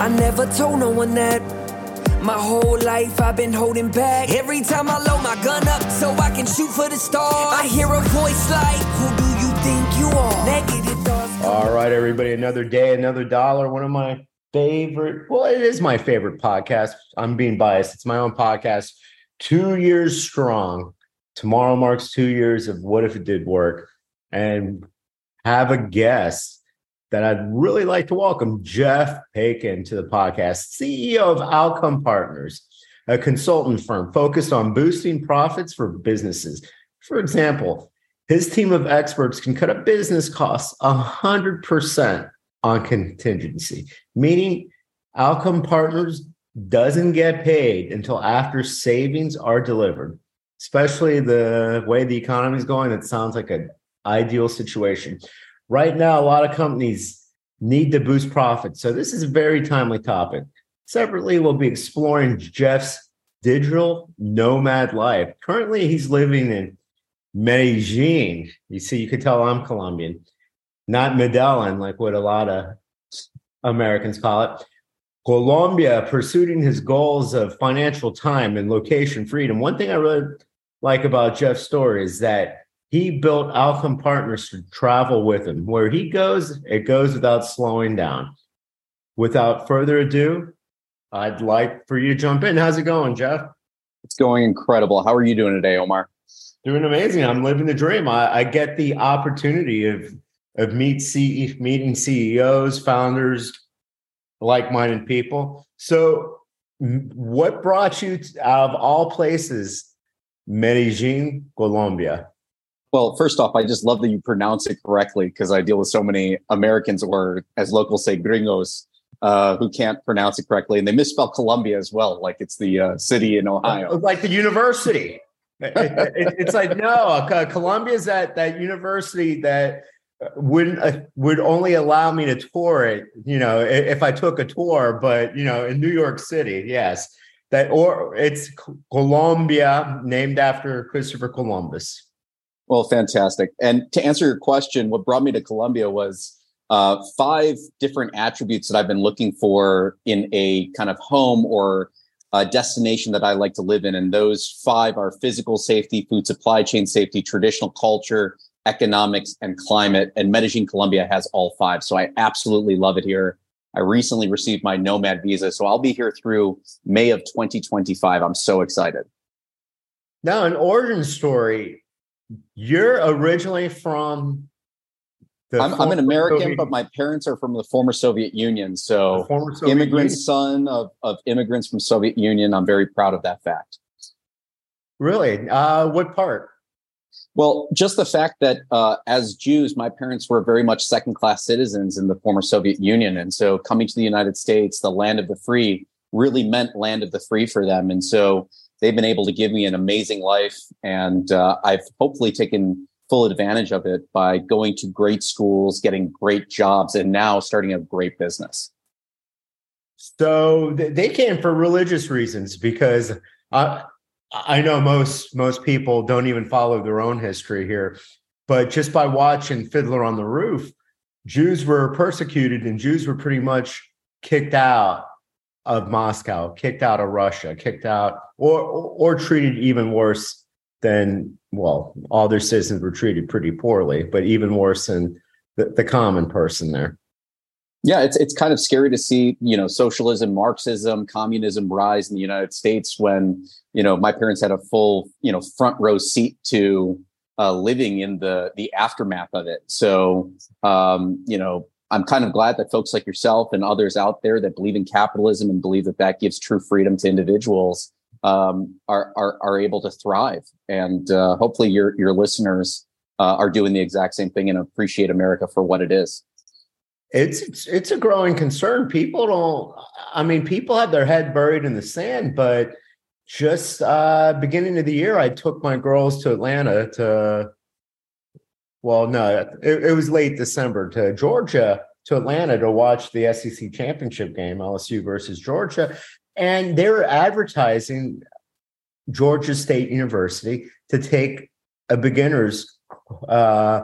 I never told no one that. My whole life I've been holding back. Every time I load my gun up so I can shoot for the stars, I hear a voice like, Who do you think you are? Negative thoughts. All right, everybody. Another day, another dollar. One of my favorite, well, it is my favorite podcast. I'm being biased. It's my own podcast. Two years strong. Tomorrow marks two years of What If It Did Work. And have a guest that I'd really like to welcome Jeff Paykin to the podcast, CEO of Outcome Partners, a consultant firm focused on boosting profits for businesses. For example, his team of experts can cut a business costs 100% on contingency, meaning Outcome Partners doesn't get paid until after savings are delivered. Especially the way the economy is going, it sounds like an ideal situation. Right now, a lot of companies need to boost profits. So this is a very timely topic. Separately, we'll be exploring Jeff's digital nomad life. Currently, he's living in Medellin. You see, you can tell I'm Colombian, not Medellin, like what a lot of Americans call it. Colombia, pursuing his goals of financial time and location freedom. One thing I really like about Jeff's story is that he built Outcome Partners to travel with him. Where he goes, it goes without slowing down. Without further ado, I'd like for you to jump in. How's it going, Jeff? It's going incredible. How are you doing today, Omar? Doing amazing. I'm living the dream. I, I get the opportunity of of meet C, meeting CEOs, founders, like-minded people. So, what brought you to, out of all places, Medellin, Colombia? Well, first off, I just love that you pronounce it correctly because I deal with so many Americans or, as locals say, gringos, uh, who can't pronounce it correctly, and they misspell Columbia as well, like it's the uh, city in Ohio, uh, like the university. it, it, it's like no, uh, Columbia is that that university that wouldn't uh, would only allow me to tour it. You know, if I took a tour, but you know, in New York City, yes, that or it's Columbia, named after Christopher Columbus. Well, fantastic. And to answer your question, what brought me to Colombia was uh, five different attributes that I've been looking for in a kind of home or a destination that I like to live in. And those five are physical safety, food supply chain safety, traditional culture, economics, and climate. And Medellin, Colombia has all five. So I absolutely love it here. I recently received my nomad visa. So I'll be here through May of 2025. I'm so excited. Now, an origin story you're originally from. I'm, I'm, an American, Soviet... but my parents are from the former Soviet Union. So, Soviet immigrant Union. son of, of immigrants from Soviet Union. I'm very proud of that fact. Really? Uh, what part? Well, just the fact that uh, as Jews, my parents were very much second class citizens in the former Soviet Union. And so coming to the United States, the land of the free, really meant land of the free for them. And so they've been able to give me an amazing life, and uh, I've hopefully taken full advantage of it by going to great schools, getting great jobs, and now starting a great business. So they came for religious reasons because I, I know most most people don't even follow their own history here, but just by watching Fiddler on the Roof, Jews were persecuted and Jews were pretty much kicked out of Moscow, kicked out of Russia, kicked out, or or treated even worse than well, all their citizens were treated pretty poorly, but even worse than the, the common person there. Yeah, it's it's kind of scary to see, you know, socialism, Marxism, communism rise in the United States when, you know, my parents had a full, you know, front row seat to uh, living in the the aftermath of it. So, um, you know, I'm kind of glad that folks like yourself and others out there that believe in capitalism and believe that that gives true freedom to individuals um, are, are, are able to thrive. And uh, hopefully, your your listeners uh, are doing the exact same thing and appreciate America for what it is. It's, it's it's a growing concern. People don't. I mean, people have their head buried in the sand, but just uh, beginning of the year, I took my girls to Atlanta to well, no, it, it, was late December to Georgia to Atlanta to watch the SEC championship game, LSU versus Georgia. And they were advertising Georgia State University to take a beginner's uh,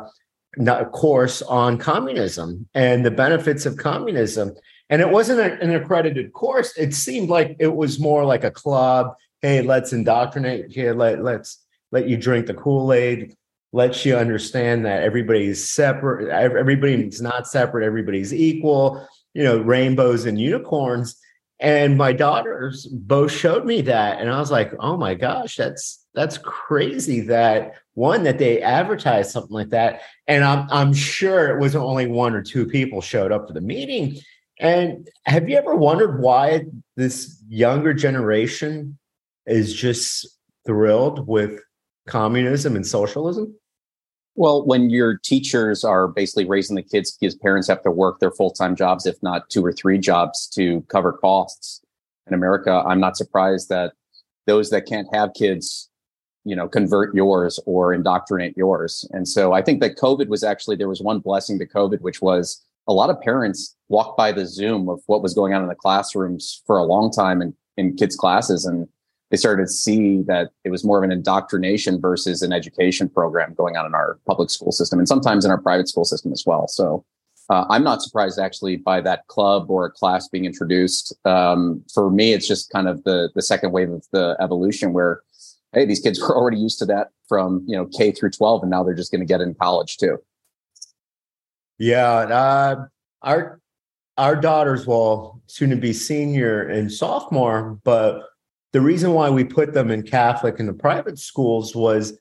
course on communism and the benefits of communism. And it wasn't an accredited course. It seemed like it was more like a club. Hey, let's indoctrinate here. Let, let's let you drink the Kool-Aid, lets you understand that everybody's separate, everybody's not separate, everybody's equal, you know, rainbows and unicorns. And my daughters both showed me that. And I was like, oh my gosh, that's that's crazy that one that they advertised something like that. And I'm I'm sure it wasn't only one or two people showed up for the meeting. And have you ever wondered why this younger generation is just thrilled with communism and socialism? Well, when your teachers are basically raising the kids because parents have to work their full time jobs, if not two or three jobs to cover costs in America, I'm not surprised that those that can't have kids, you know, convert yours or indoctrinate yours. And so I think that COVID was actually, there was one blessing to COVID, which was a lot of parents walked by the Zoom of what was going on in the classrooms for a long time in, in kids' classes. And they started to see that it was more of an indoctrination versus an education program going on in our public school system and sometimes in our private school system as well. So uh, I'm not surprised actually by that club or a class being introduced. Um, for me, it's just kind of the the second wave of the evolution where, hey, these kids were already used to that from you know K through 12, and now they're just going to get in college too. Yeah, uh, our our daughters will soon to be senior and sophomore, but the reason why we put them in Catholic and the private schools was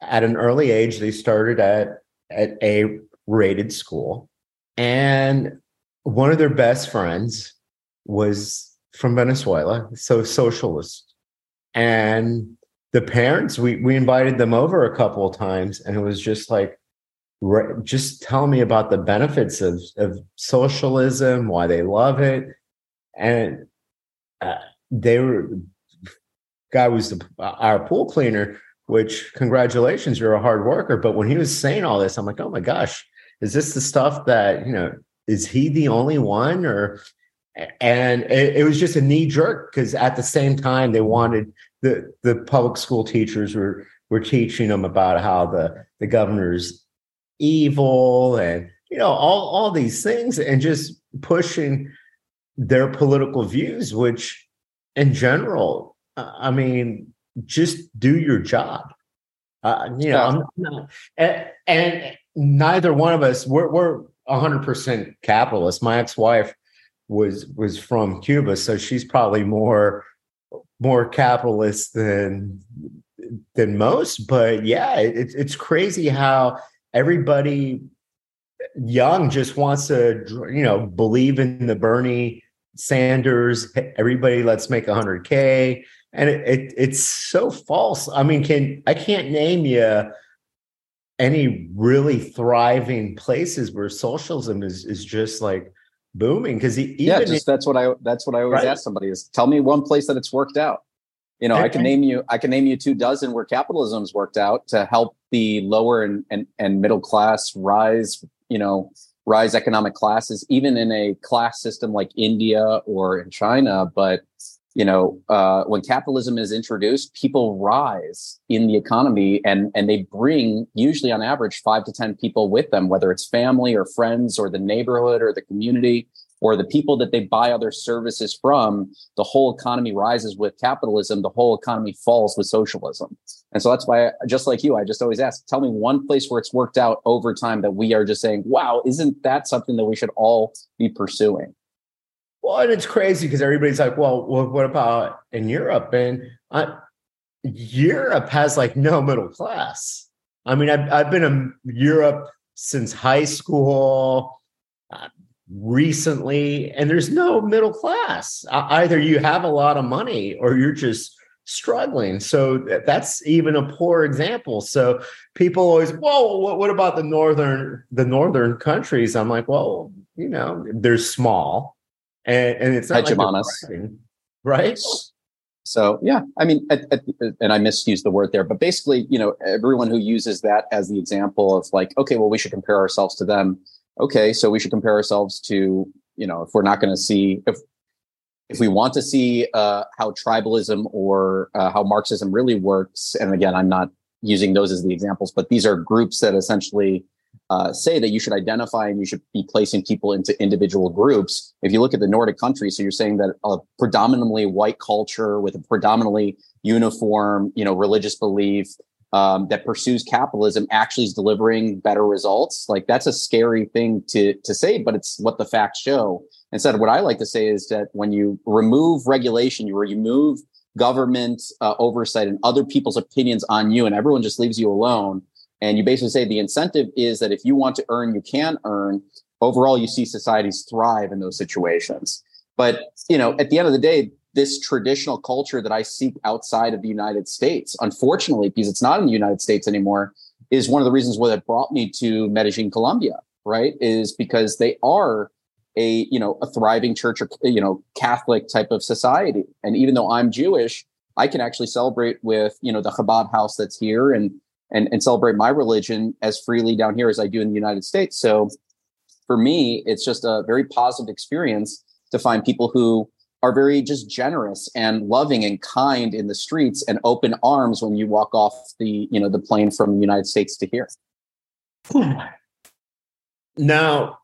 at an early age, they started at, at a rated school. And one of their best friends was from Venezuela, so socialist. And the parents, we, we invited them over a couple of times, and it was just like, just tell me about the benefits of, of socialism, why they love it. And uh, they were guy was the, uh, our pool cleaner, which congratulations, you're a hard worker. But when he was saying all this, I'm like, oh my gosh, is this the stuff that, you know, is he the only one or, and it, it was just a knee jerk because at the same time they wanted the, the public school teachers were, were teaching them about how the, the governor's evil and, you know, all, all these things and just pushing their political views, which in general I mean, just do your job. Uh, you know, not, and, and, neither one of us we're we're 100% capitalist. My ex-wife was was from Cuba, so she's probably more more capitalist than than most. But yeah, it's it's crazy how everybody young just wants to you know believe in the Bernie Sanders. Everybody, let's make 100k and it, it, it's so false. I mean, can I can't name you any really thriving places where socialism is is just like booming because yeah, just, that's what I that's what I always right? ask somebody is tell me one place that it's worked out. You know, I can name you I can name you two dozen where capitalism's worked out to help the lower and and, and middle class rise. You know, rise economic classes, even in a class system like India or in China, but you know, uh, when capitalism is introduced, people rise in the economy and, and they bring usually on average five to 10 people with them, whether it's family or friends or the neighborhood or the community or the people that they buy other services from. The whole economy rises with capitalism. The whole economy falls with socialism. And so that's why, just like you, I just always ask, tell me one place where it's worked out over time that we are just saying, wow, isn't that something that we should all be pursuing? Well, and it's crazy because everybody's like, well, what about in Europe? And I, Europe has like no middle class. I mean, I've, I've been in Europe since high school, uh, recently, and there's no middle class. Uh, either you have a lot of money or you're just struggling. So that's even a poor example. So people always, well, what, what about the northern the northern countries? I'm like, well, you know, they're small and, and it's not hegemonous, like right? So yeah, I mean, at, at, and I misused the word there, but basically, you know, everyone who uses that as the example of like, okay, well, we should compare ourselves to them. Okay, so we should compare ourselves to, you know, if we're not going to see if if we want to see uh, how tribalism or uh, how Marxism really works, and again, I'm not using those as the examples, but these are groups that essentially uh, say that you should identify and you should be placing people into individual groups. If you look at the Nordic countries, so you're saying that a predominantly white culture with a predominantly uniform, you know, religious belief um, that pursues capitalism actually is delivering better results. Like that's a scary thing to to say, but it's what the facts show. Instead, what I like to say is that when you remove regulation, you remove government uh, oversight and other people's opinions on you, and everyone just leaves you alone. And you basically say the incentive is that if you want to earn, you can earn. Overall, you see societies thrive in those situations. But you know, at the end of the day, this traditional culture that I seek outside of the United States, unfortunately, because it's not in the United States anymore, is one of the reasons why that brought me to Medellin, Colombia. Right, is because they are a you know a thriving church or you know Catholic type of society. And even though I'm Jewish, I can actually celebrate with you know the Chabad house that's here and and and celebrate my religion as freely down here as I do in the United States. So for me, it's just a very positive experience to find people who are very just generous and loving and kind in the streets and open arms when you walk off the you know the plane from the United States to here. Now,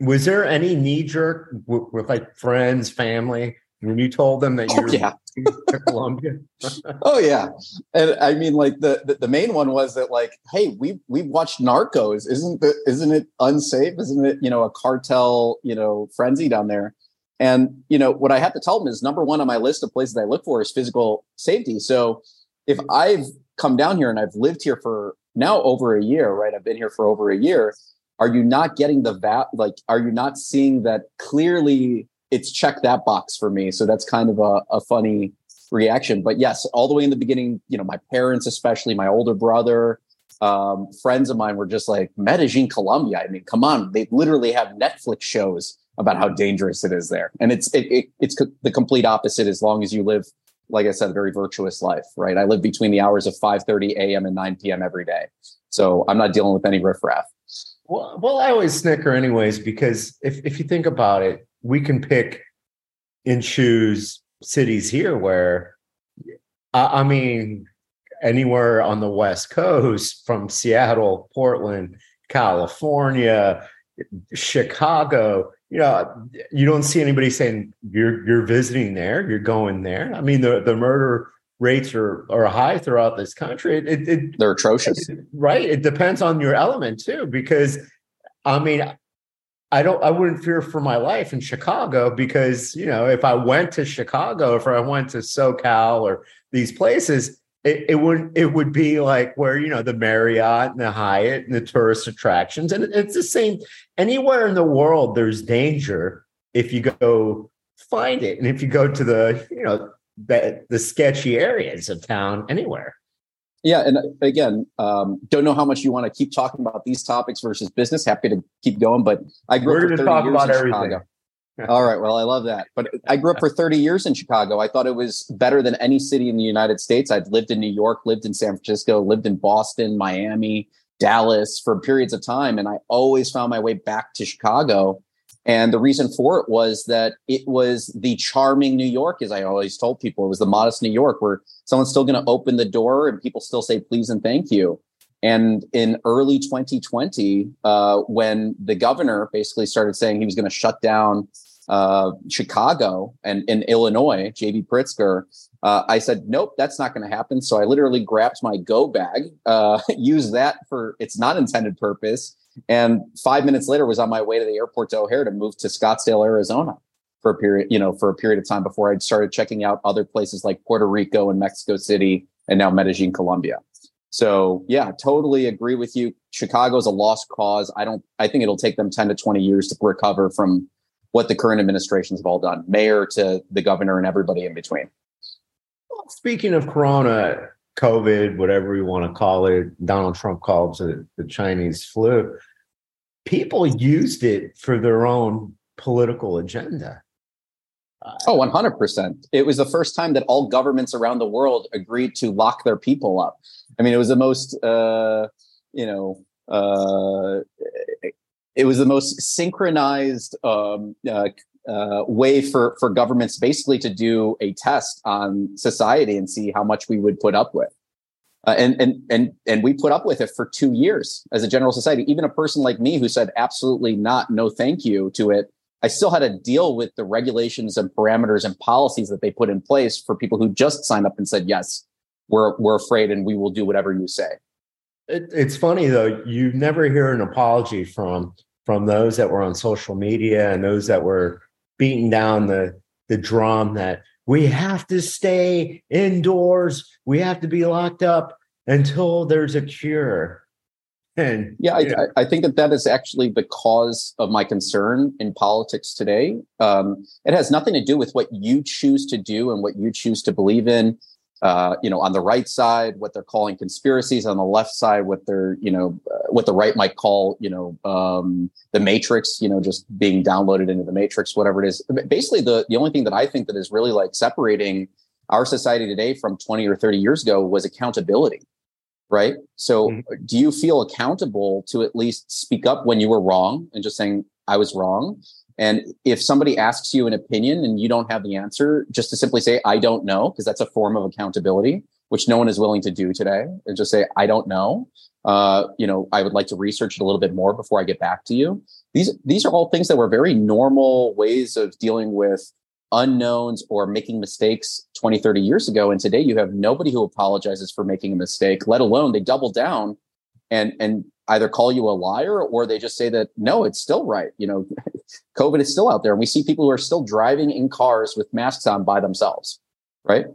was there any knee jerk with, with, like friends, family when you told them that oh, you're yeah. to Colombia? oh yeah, and I mean, like the, the, the main one was that like, hey, we we watched Narcos. Isn't the isn't it unsafe? Isn't it you know a cartel you know frenzy down there? And you know what I have to tell them is number one on my list of places I look for is physical safety. So if I've come down here and I've lived here for now over a year, right? I've been here for over a year are you not getting the vat like are you not seeing that clearly it's checked that box for me. So that's kind of a, a funny reaction. But yes all the way in the beginning you know my parents especially my older brother um, friends of mine were just like medellin colombia. I mean come on. They literally have netflix shows about how dangerous it is there. And it's it, it, it's co- the complete opposite as long as you live like i said a very virtuous life right? I live between the hours of 5 30 a.m and 9 p.m every day. So i'm not dealing with any riffraff. Well, well, I always snicker anyways because if if you think about it, we can pick and choose cities here where, I, I mean, anywhere on the West Coast from Seattle, Portland, California, Chicago. You know, you don't see anybody saying you're you're visiting there, you're going there. I mean, the the murder rates are are high throughout this country. It, it, They're atrocious, it, right? It depends on your element too, because I mean, I don't. I wouldn't fear for my life in Chicago because you know if I went to Chicago, if I went to SoCal or these places, it, it would it would be like where you know the Marriott and the Hyatt and the tourist attractions, and it's the same anywhere in the world. There's danger if you go find it, and if you go to the you know the, the sketchy areas of town anywhere. Yeah, and uh, again, um, don't know how much you want to keep talking about these topics versus business. Happy to keep going, but I grew We're up for 30 years in everything. Chicago. All right, well, I love that. But I grew up for 30 years in Chicago. I thought it was better than any city in the United States. I'd lived in New York, lived in San Francisco, lived in Boston, Miami, Dallas for periods of time, and I always found my way back to Chicago and the reason for it was that it was the charming New York, as I always told people. It was the modest New York where someone's still going to open the door and people still say please and thank you. And in early 2020, uh, when the governor basically started saying he was going to shut down uh, Chicago and in Illinois, J.B. Pritzker, uh, I said, nope, that's not going to happen. So I literally grabbed my go bag, uh, used that for its not intended purpose, and five minutes later was on my way to the airport to O'Hare to move to Scottsdale, Arizona for a period, you know, for a period of time before I'd started checking out other places like Puerto Rico and Mexico City and now Medellin, Colombia. So yeah, totally agree with you. Chicago's a lost cause. I don't I think it'll take them 10 to 20 years to recover from what the current administrations have all done, mayor to the governor and everybody in between. Well, Speaking of Corona, COVID, whatever you want to call it, Donald Trump calls it the Chinese flu. People used it for their own political agenda. Oh, 100%. It was the first time that all governments around the world agreed to lock their people up. I mean, it was the most, uh, you know, uh, it was the most synchronized um, uh, uh, way for for governments basically to do a test on society and see how much we would put up with. Uh, and and and and we put up with it for two years as a general society. Even a person like me who said absolutely not, no, thank you to it, I still had to deal with the regulations and parameters and policies that they put in place for people who just signed up and said yes, we're we're afraid and we will do whatever you say. It, it's funny though, you never hear an apology from from those that were on social media and those that were beating down the the drum that we have to stay indoors. We have to be locked up until there's a cure. And yeah, I, I, think that that is actually the cause of my concern in politics today. Um, it has nothing to do with what you choose to do and what you choose to believe in uh, you know, on the right side, what they're calling conspiracies, on the left side, what they're, you know, uh, what the right might call, you know, um, the matrix, you know, just being downloaded into the matrix, whatever it is. Basically, the the only thing that I think that is really like separating our society today from 20 or 30 years ago was accountability, right? So, mm-hmm. do you feel accountable to at least speak up when you were wrong and just saying I was wrong? And if somebody asks you an opinion and you don't have the answer, just to simply say, I don't know, because that's a form of accountability, which no one is willing to do today, and just say, I don't know. Uh, you know, I would like to research it a little bit more before I get back to you. These these are all things that were very normal ways of dealing with unknowns or making mistakes 20, 30 years ago. And today you have nobody who apologizes for making a mistake, let alone they double down and and either call you a liar or they just say that no, it's still right. You know, COVID is still out there, and we see people who are still driving in cars with masks on by themselves, right?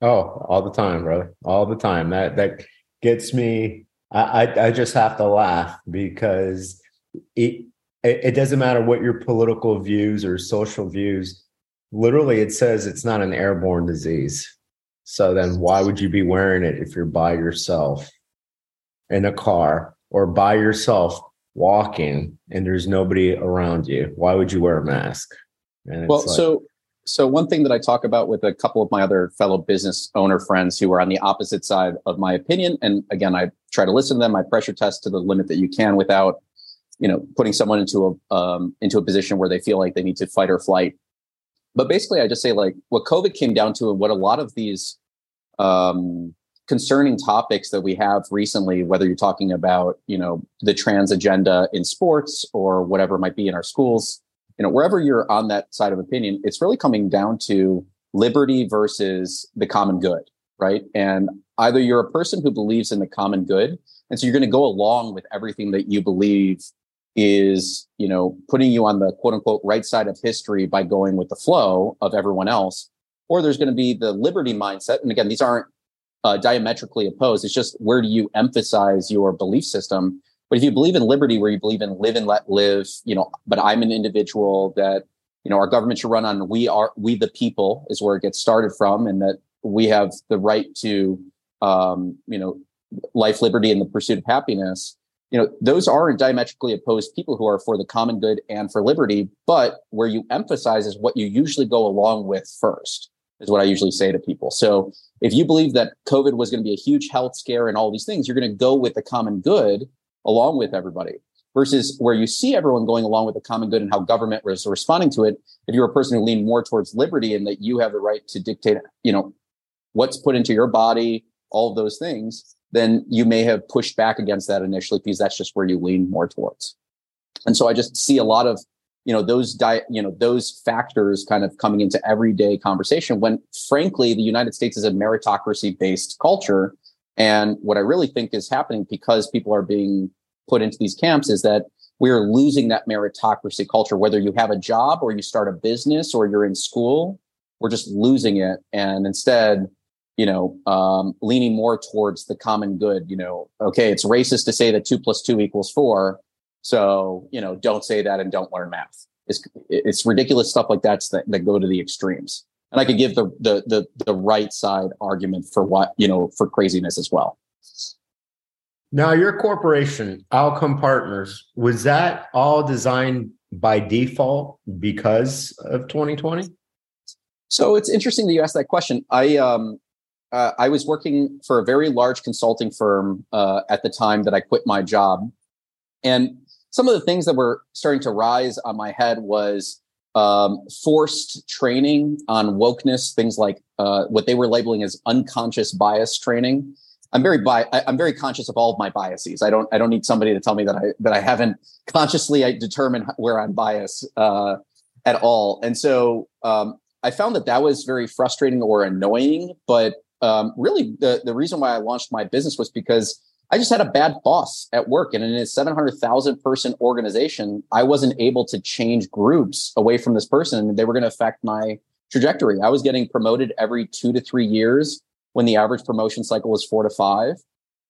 Oh, all the time, brother, all the time. That that gets me. I I, I just have to laugh because it, it it doesn't matter what your political views or social views. Literally, it says it's not an airborne disease. So then, why would you be wearing it if you're by yourself in a car or by yourself walking and there's nobody around you why would you wear a mask? Well like, so so one thing that i talk about with a couple of my other fellow business owner friends who are on the opposite side of my opinion and again i try to listen to them i pressure test to the limit that you can without you know putting someone into a um, into a position where they feel like they need to fight or flight. But basically i just say like what covid came down to and what a lot of these um, concerning topics that we have recently, whether you're talking about, you know, the trans agenda in sports or whatever might be in our schools, you know, wherever you're on that side of opinion, it's really coming down to liberty versus the common good, right? And either you're a person who believes in the common good, and so you're going to go along with everything that you believe is, you know, putting you on the quote unquote right side of history by going with the flow of everyone else, or there's going to be the liberty mindset. And again, these aren't uh, diametrically opposed. It's just where do you emphasize your belief system? But if you believe in liberty, where you believe in live and let live, you know, but I'm an individual that, you know, our government should run on we are, we the people is where it gets started from, and that we have the right to, um, you know, life, liberty, and the pursuit of happiness. You know, those aren't diametrically opposed people who are for the common good and for liberty, but where you emphasize is what you usually go along with first is what I usually say to people. So if you believe that COVID was going to be a huge health scare and all these things, you're going to go with the common good along with everybody versus where you see everyone going along with the common good and how government was responding to it. If you're a person who lean more towards liberty and that you have the right to dictate, you know, what's put into your body, all of those things, then you may have pushed back against that initially because that's just where you lean more towards. And so I just see a lot of you know those di- you know those factors kind of coming into everyday conversation when frankly the united states is a meritocracy based culture. And what i really think is happening because people are being put into these camps is that we're losing that meritocracy culture. Whether you have a job or you start a business or you're in school we're just losing it. And instead you know um, leaning more towards the common good you know okay it's racist to say that two plus two equals four so, you know, don't say that and don't learn math. It's, it's ridiculous stuff like that, that that go to the extremes. And I could give the, the the the right side argument for what you know for craziness as well. Now, your corporation, Outcome Partners, was that all designed by default because of 2020? So it's interesting that you asked that question. I um, uh, I was working for a very large consulting firm uh, at the time that I quit my job, and some of the things that were starting to rise on my head was um, forced training on wokeness, things like uh, what they were labeling as unconscious bias training. I'm very bi- I, am very conscious of all of my biases. I don't I don't need somebody to tell me that I that I haven't consciously determined where I'm biased uh, at all. And so um, I found that that was very frustrating or annoying. But um, really, the the reason why I launched my business was because I just had a bad boss at work, and in a 700,000 person organization, I wasn't able to change groups away from this person, they were going to affect my trajectory. I was getting promoted every two to three years when the average promotion cycle was four to five.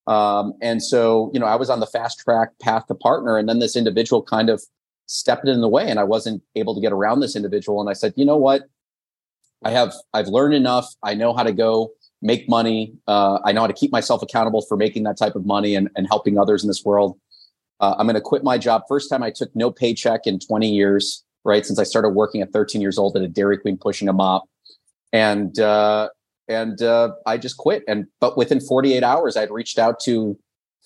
Um, and so, you know, I was on the fast track path to partner, and then this individual kind of stepped in the way, and I wasn't able to get around this individual. And I said, you know what? I have I've learned enough. I know how to go make money. Uh, I know how to keep myself accountable for making that type of money and, and helping others in this world. Uh, I'm going to quit my job. First time I took no paycheck in 20 years, right? Since I started working at 13 years old at a Dairy Queen pushing a mop. And, uh, and uh, I just quit. And, but within 48 hours, I'd reached out to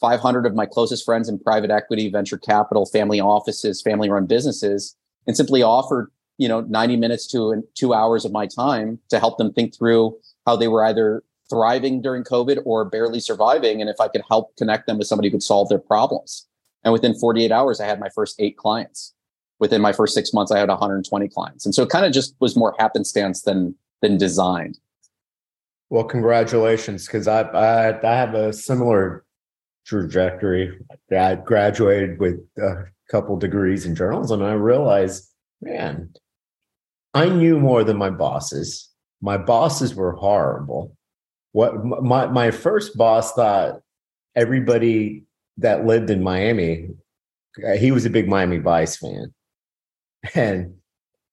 500 of my closest friends in private equity, venture capital, family offices, family run businesses, and simply offered, you know, 90 minutes to two hours of my time to help them think through how they were either thriving during COVID or barely surviving. And if I could help connect them with somebody who could solve their problems. And within 48 hours, I had my first eight clients. Within my first six months, I had 120 clients. And so it kind of just was more happenstance than than designed. Well, congratulations, because I, I I have a similar trajectory. I graduated with a couple degrees in journalism, and I realized, man, I knew more than my bosses my bosses were horrible. What my my first boss thought everybody that lived in Miami, uh, he was a big Miami Vice fan, and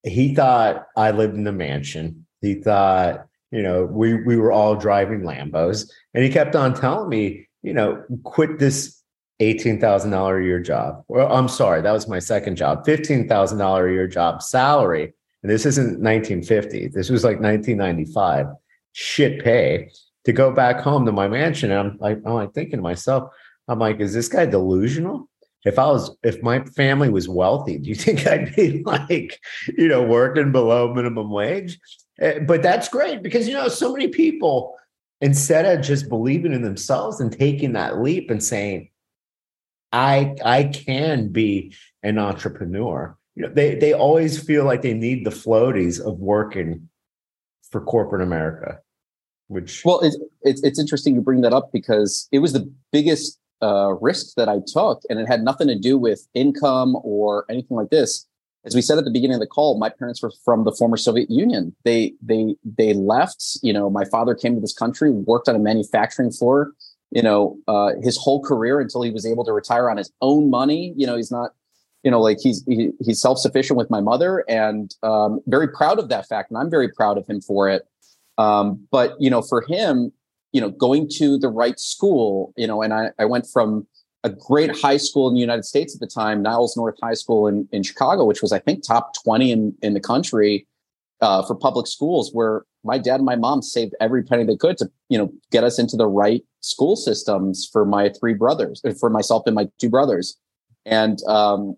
he thought I lived in a mansion. He thought you know we we were all driving Lambos, and he kept on telling me, you know, quit this eighteen thousand dollar a year job. Well, I'm sorry, that was my second job, fifteen thousand dollar a year job salary and this isn't 1950. This was like 1995. Shit pay to go back home to my mansion. And I'm like, I'm like thinking to myself, I'm like, is this guy delusional? If I was, if my family was wealthy, do you think I'd be like, you know, working below minimum wage? Eh, but that's great because you know, so many people instead of just believing in themselves and taking that leap and saying, I I can be an entrepreneur you know, they they always feel like they need the floaties of working for corporate America. Which well, it's it's, it's interesting you bring that up because it was the biggest uh, risk that I took, and it had nothing to do with income or anything like this. As we said at the beginning of the call, my parents were from the former Soviet Union. They they they left. You know, my father came to this country, worked on a manufacturing floor. You know, uh, his whole career until he was able to retire on his own money. You know, he's not you know, like he's he, he's self sufficient with my mother, and um, very proud of that fact, and I'm very proud of him for it. Um, but you know, for him, you know, going to the right school, you know, and I, I went from a great high school in the United States at the time, Niles North High School in, in Chicago, which was I think top 20 in, in the country uh, for public schools, where my dad and my mom saved every penny they could to, you know, get us into the right school systems for my three brothers, for myself and my two brothers. And um,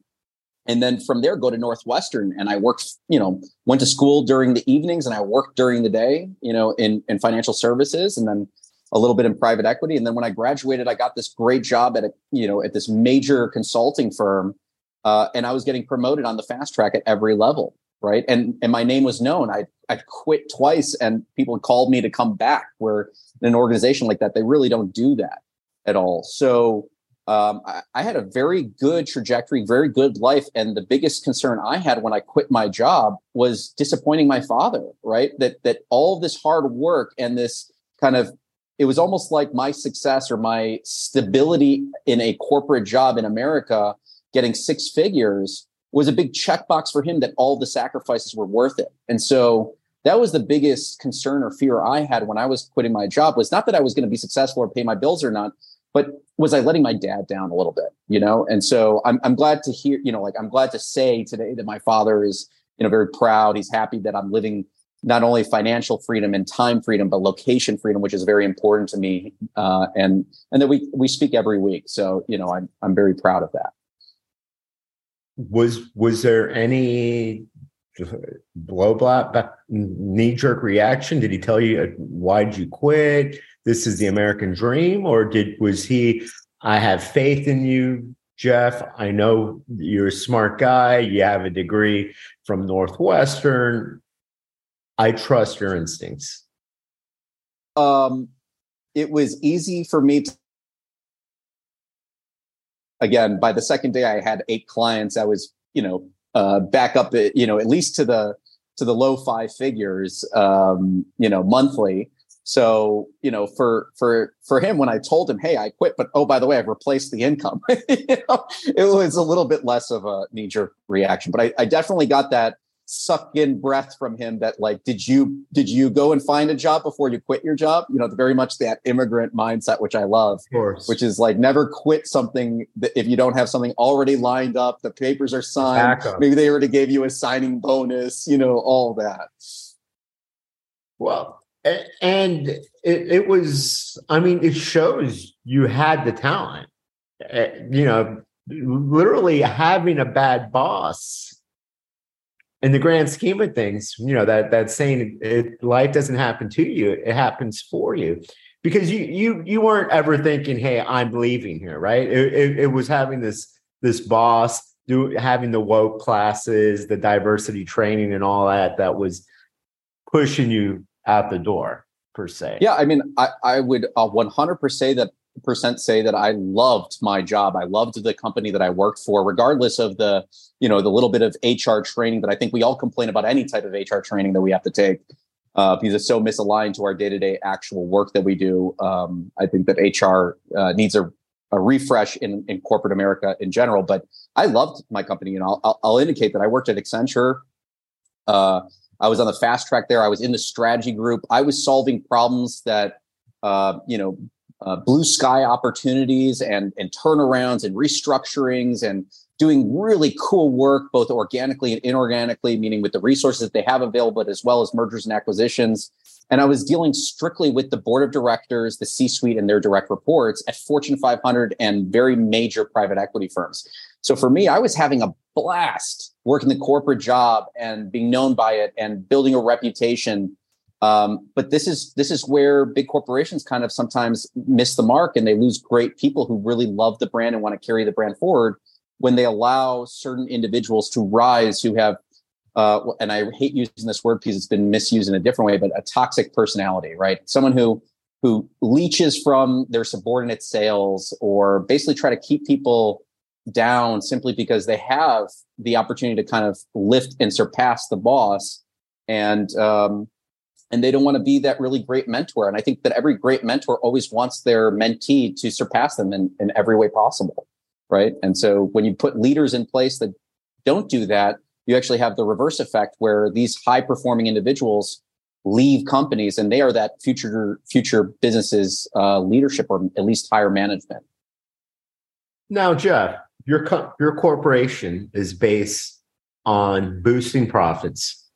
and then from there go to northwestern. And i worked you know went to school during the evenings and i worked during the day you know in in financial services and then a little bit in private equity. And then when i graduated i got this great job at a you know at this major consulting firm uh, and i was getting promoted on the fast track at every level right? And and my name was known. I i quit twice and people called me to come back where in an organization like that they really don't do that at all. So um, I, I, had a very good trajectory, very good life. And the biggest concern I had when I quit my job was disappointing my father, right? That, that all this hard work and this kind of, it was almost like my success or my stability in a corporate job in America, getting six figures was a big checkbox for him that all the sacrifices were worth it. And so that was the biggest concern or fear I had when I was quitting my job was not that I was going to be successful or pay my bills or not, but was I letting my dad down a little bit, you know? And so I'm, I'm glad to hear, you know, like I'm glad to say today that my father is, you know, very proud. He's happy that I'm living not only financial freedom and time freedom, but location freedom, which is very important to me. Uh, and, and that we, we speak every week. So, you know, I'm, I'm very proud of that. Was, was there any blow blast knee jerk reaction? Did he tell you uh, why did you quit? This is the American dream, or did was he? I have faith in you, Jeff. I know you're a smart guy. You have a degree from Northwestern. I trust your instincts. Um, it was easy for me to again by the second day i had eight clients i was you know uh, back up at, you know at least to the to the low five figures um, you know monthly. So you know for for for him when i told him hey i quit but oh by the way i've replaced the income you know, it was a little bit less of a knee-jerk reaction but I, I definitely got that suck in breath from him that like did you did you go and find a job before you quit your job? You know very much that immigrant mindset which i love which is like never quit something that if you don't have something already lined up the papers are signed maybe they already gave you a signing bonus you know all that. Well and it, it was i mean it shows you had the talent. Eh, you know literally having a bad boss in the grand scheme of things, you know that that saying it, life doesn't happen to you; it happens for you, because you you you weren't ever thinking, "Hey, I'm leaving here," right? It, it, it was having this this boss do having the woke classes, the diversity training, and all that that was pushing you out the door per se. Yeah, I mean, I I would uh, 100% say that percent say that I loved my job. I loved the company that I worked for, regardless of the, you know, the little bit of HR training that I think we all complain about any type of HR training that we have to take uh, because it's so misaligned to our day to day actual work that we do. Um, I think that HR uh, needs a, a refresh in, in corporate America in general. But I loved my company, and I'll, I'll, I'll indicate that I worked at Accenture. Uh, I was on the fast track there. I was in the strategy group. I was solving problems that uh, you know uh, blue sky opportunities and and turnarounds and restructurings and doing really cool work both organically and inorganically meaning with the resources that they have available as well as mergers and acquisitions. And i was dealing strictly with the board of directors the c suite and their direct reports at fortune 500 and very major private equity firms. So for me i was having a blast working the corporate job and being known by it and building a reputation um, but this is this is where big corporations kind of sometimes miss the mark and they lose great people who really love the brand and want to carry the brand forward when they allow certain individuals to rise who have uh, and I hate using this word because it's been misused in a different way, but a toxic personality, right? Someone who who leeches from their subordinate sales or basically try to keep people down simply because they have the opportunity to kind of lift and surpass the boss. And um, and they don't want to be that really great mentor. And I think that every great mentor always wants their mentee to surpass them in, in every way possible. Right. And so when you put leaders in place that don't do that, you actually have the reverse effect where these high performing individuals leave companies and they are that future future businesses uh, leadership or at least higher management. Now, Jeff, your co- your corporation is based on boosting profits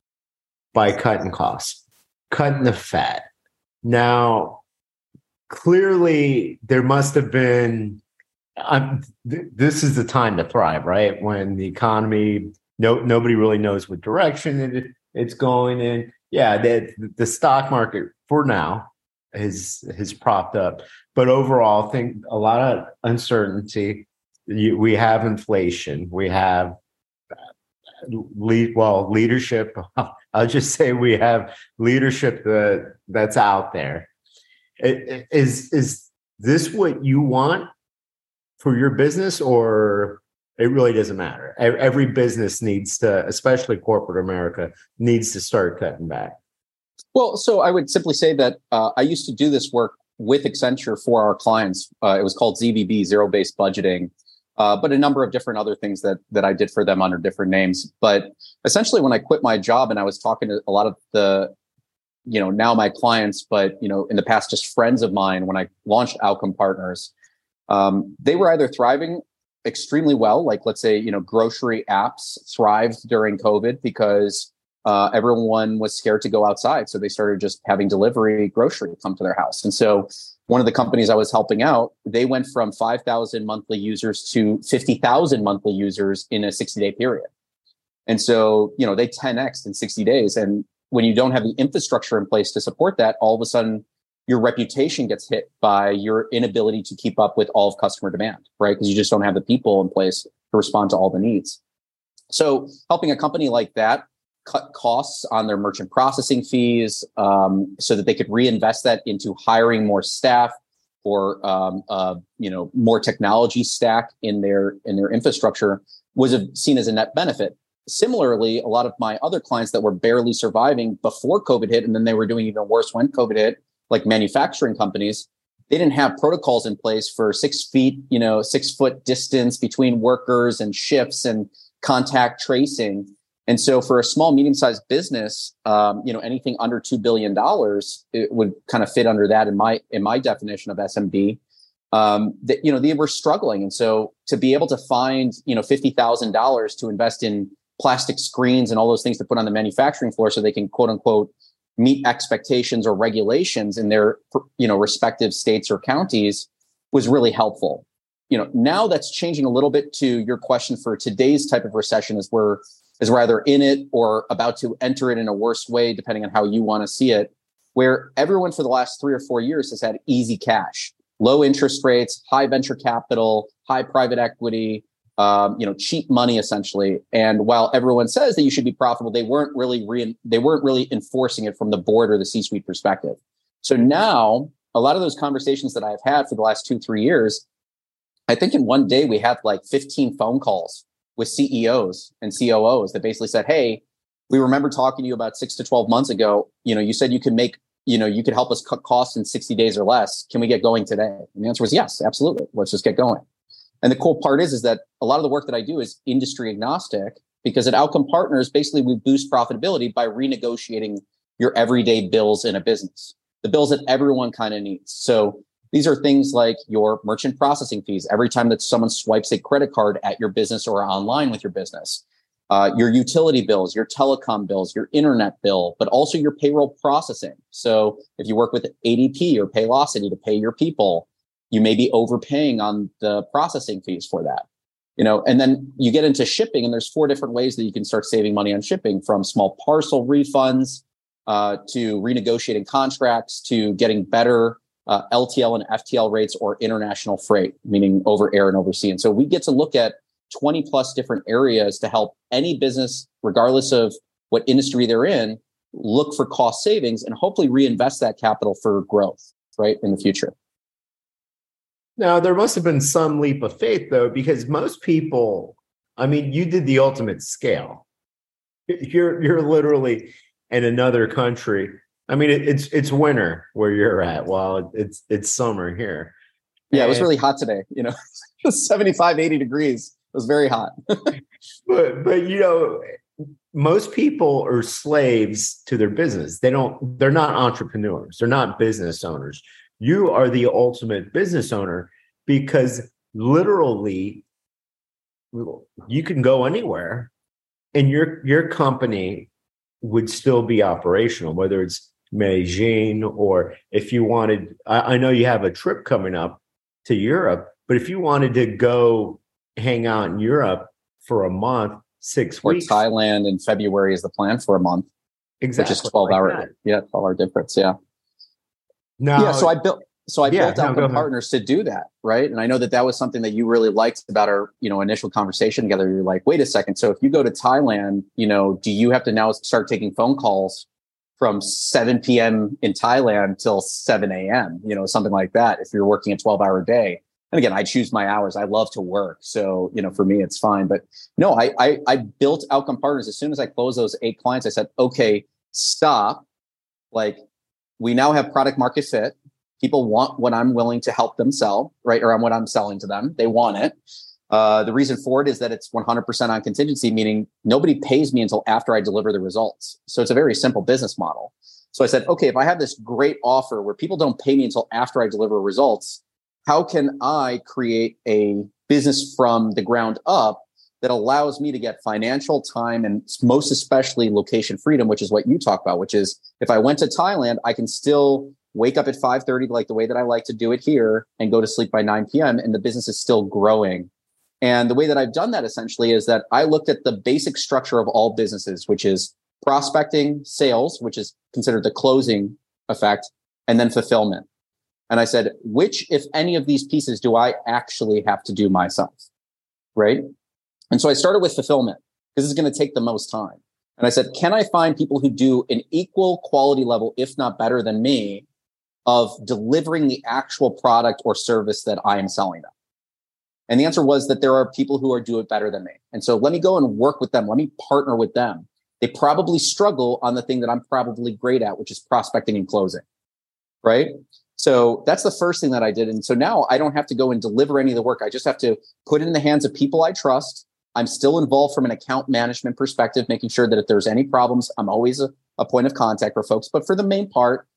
by cutting costs cutting the fat. Now, clearly, there must have been. Um, th- this is the time to thrive, right? When the economy, no, nobody really knows what direction it, it's going in. Yeah, the, the stock market for now has has propped up, but overall, I think a lot of uncertainty. You, we have inflation. We have lead well leadership i'll just say we have leadership that that's out there. Is is this what you want for your business or it really doesn't matter? Every business needs to especially corporate america needs to start cutting back. Well so i would simply say that uh, i used to do this work with accenture for our clients. Uh, it was called zbb zero based budgeting uh, but a number of different other things that that I did for them under different names. But essentially, when I quit my job and I was talking to a lot of the, you know, now my clients, but you know, in the past, just friends of mine, when I launched Outcome Partners, um, they were either thriving extremely well, like let's say, you know, grocery apps thrived during COVID because uh, everyone was scared to go outside, so they started just having delivery grocery come to their house, and so one of the companies I was helping out, they went from 5,000 monthly users to 50,000 monthly users in a 60 day period. And so, you know, they 10x in 60 days. And when you don't have the infrastructure in place to support that, all of a sudden your reputation gets hit by your inability to keep up with all of customer demand, right? Because you just don't have the people in place to respond to all the needs. So helping a company like that cut costs on their merchant processing fees um, so that they could reinvest that into hiring more staff or um, uh, you know more technology stack in their in their infrastructure was a, seen as a net benefit. Similarly, a lot of my other clients that were barely surviving before COVID hit, and then they were doing even worse when COVID hit, like manufacturing companies, they didn't have protocols in place for six feet, you know, six foot distance between workers and shifts and contact tracing. And so for a small, medium sized business, um, you know, anything under $2 billion, it would kind of fit under that in my, in my definition of SMB. Um, that, you know, they were struggling. And so to be able to find, you know, $50,000 to invest in plastic screens and all those things to put on the manufacturing floor so they can quote unquote meet expectations or regulations in their you know respective states or counties was really helpful you know now that's changing a little bit to your question for today's type of recession is we're is we're either in it or about to enter it in a worse way depending on how you want to see it where everyone for the last three or four years has had easy cash low interest rates high venture capital high private equity um, you know, cheap money essentially. And while everyone says that you should be profitable, they weren't really re- they weren't really enforcing it from the board or the C-suite perspective. So now, a lot of those conversations that I've had for the last two three years, I think in one day we had like 15 phone calls with CEOs and COOs that basically said, "Hey, we remember talking to you about six to 12 months ago. You know, you said you could make you know, you could help us cut costs in 60 days or less. Can we get going today? And the answer was yes, absolutely. Let's just get going. And the cool part is, is that a lot of the work that I do is industry agnostic because at Outcome Partners, basically we boost profitability by renegotiating your everyday bills in a business, the bills that everyone kind of needs. So these are things like your merchant processing fees every time that someone swipes a credit card at your business or online with your business, uh, your utility bills, your telecom bills, your internet bill, but also your payroll processing. So if you work with ADP or Paylocity to pay your people, you may be overpaying on the processing fees for that you know and then you get into shipping and there's four different ways that you can start saving money on shipping from small parcel refunds uh, to renegotiating contracts to getting better uh, ltl and ftl rates or international freight meaning over air and overseas and so we get to look at 20 plus different areas to help any business regardless of what industry they're in look for cost savings and hopefully reinvest that capital for growth right in the future now, there must have been some leap of faith, though, because most people, I mean, you did the ultimate scale. You're you're literally in another country. I mean, it, it's it's winter where you're at, while it's it's summer here. Yeah, and, it was really hot today. You know, 75, 80 degrees. It was very hot. but but you know, most people are slaves to their business. They don't. They're not entrepreneurs. They're not business owners you are the ultimate business owner because literally you can go anywhere and your your company would still be operational whether it's Beijing or if you wanted I, I know you have a trip coming up to Europe but if you wanted to go hang out in Europe for a month six or weeks Thailand in February is the plan for a month exactly which is 12 like hour that. yeah 12 hour difference yeah no. Yeah. So I built. So I yeah, built out no, partners to do that, right? And I know that that was something that you really liked about our, you know, initial conversation together. You're like, wait a second. So if you go to Thailand, you know, do you have to now start taking phone calls from 7 p.m. in Thailand till 7 a.m. You know, something like that. If you're working a 12 hour day, and again, I choose my hours. I love to work, so you know, for me, it's fine. But no, I I, I built Outcome Partners as soon as I closed those eight clients. I said, okay, stop. Like we now have product market fit. People want what I'm willing to help them sell, right? Or what I'm selling to them. They want it. Uh, the reason for it is that it's 100% on contingency, meaning nobody pays me until after I deliver the results. So it's a very simple business model. So I said, okay, if I have this great offer where people don't pay me until after I deliver results, how can I create a business from the ground up that allows me to get financial time and most especially location freedom, which is what you talk about, which is if I went to Thailand, I can still wake up at 5.30 like the way that I like to do it here and go to sleep by 9 p.m. and the business is still growing And the way that I've done that essentially is that I looked at the basic structure of all businesses, which is prospecting, sales, which is considered the closing effect, and then fulfillment. And I said, which, if any of these pieces, do I actually have to do myself? Right. And so I started with fulfillment because it's going to take the most time. And I said, can I find people who do an equal quality level, if not better than me, of delivering the actual product or service that I am selling them? And the answer was that there are people who are do it better than me. And so let me go and work with them. Let me partner with them. They probably struggle on the thing that I'm probably great at, which is prospecting and closing. Right. So that's the first thing that I did. And so now I don't have to go and deliver any of the work. I just have to put it in the hands of people I trust. I'm still involved from an account management perspective, making sure that if there's any problems, I'm always a, a point of contact for folks. But for the main part,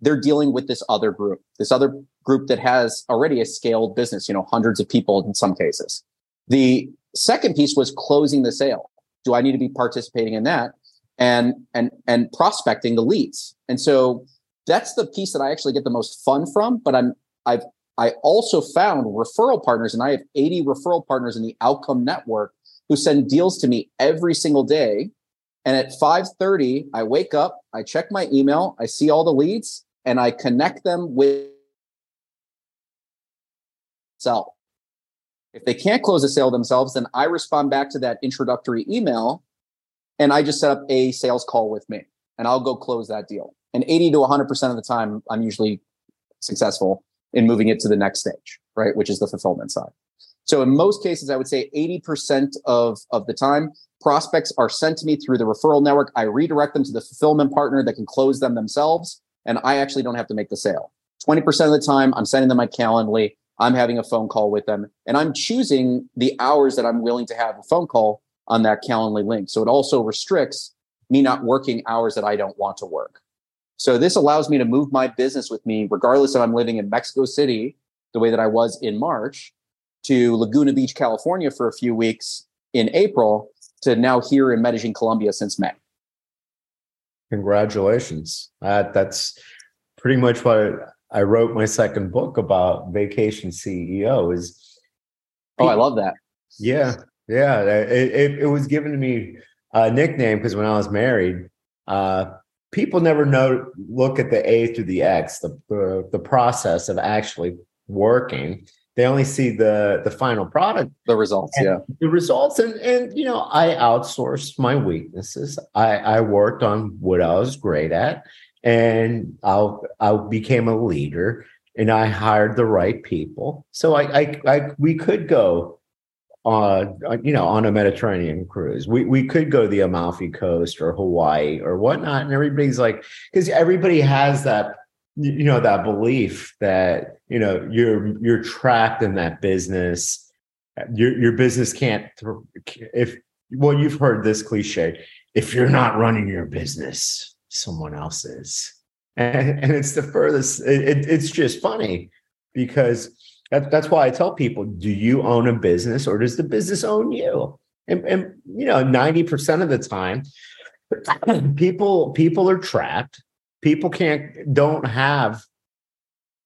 they're dealing with this other group, this other group that has already a scaled business, you know, hundreds of people in some cases. The second piece was closing the sale. Do I need to be participating in that? And and and prospecting the leads. And so that's the piece that I actually get the most fun from. But I'm I've I also found referral partners, and I have 80 referral partners in the Outcome Network who send deals to me every single day. And at 5:30, I wake up, I check my email, I see all the leads, and I connect them with sell. If they can't close a sale themselves, then I respond back to that introductory email and I just set up a sales call with me and I'll go close that deal. And 80 to 100% of the time, I'm usually successful in moving it to the next stage, right? Which is the fulfillment side. So in most cases, I would say 80% of, of the time, prospects are sent to me through the referral network. I redirect them to the fulfillment partner that can close them themselves. And I actually don't have to make the sale. 20% of the time, I'm sending them my Calendly. I'm having a phone call with them and I'm choosing the hours that I'm willing to have a phone call on that Calendly link. So it also restricts me not working hours that I don't want to work. So this allows me to move my business with me, regardless if I'm living in Mexico City, the way that I was in March, to Laguna Beach, California for a few weeks in April, to now here in Medellin, Colombia since May. Congratulations. Uh, that's pretty much what I wrote my second book about vacation CEO is. Oh, I love that. Yeah. Yeah. It, it, it was given to me a nickname because when I was married, uh, people never know look at the A through the X, the, the, the process of actually working. They only see the the final product, the results. Yeah, the results, and and you know, I outsourced my weaknesses. I I worked on what I was great at, and I I became a leader, and I hired the right people. So I I, I we could go uh, you know, on a Mediterranean cruise. We we could go to the Amalfi Coast or Hawaii or whatnot, and everybody's like, because everybody has that, you know, that belief that you know you're you're trapped in that business. Your your business can't if well, you've heard this cliche: if you're not running your business, someone else is, and, and it's the furthest. It, it, it's just funny because that, that's why I tell people, do you own a business or does the business own you? And, and you know, 90% of the time, people people are trapped. People can't don't have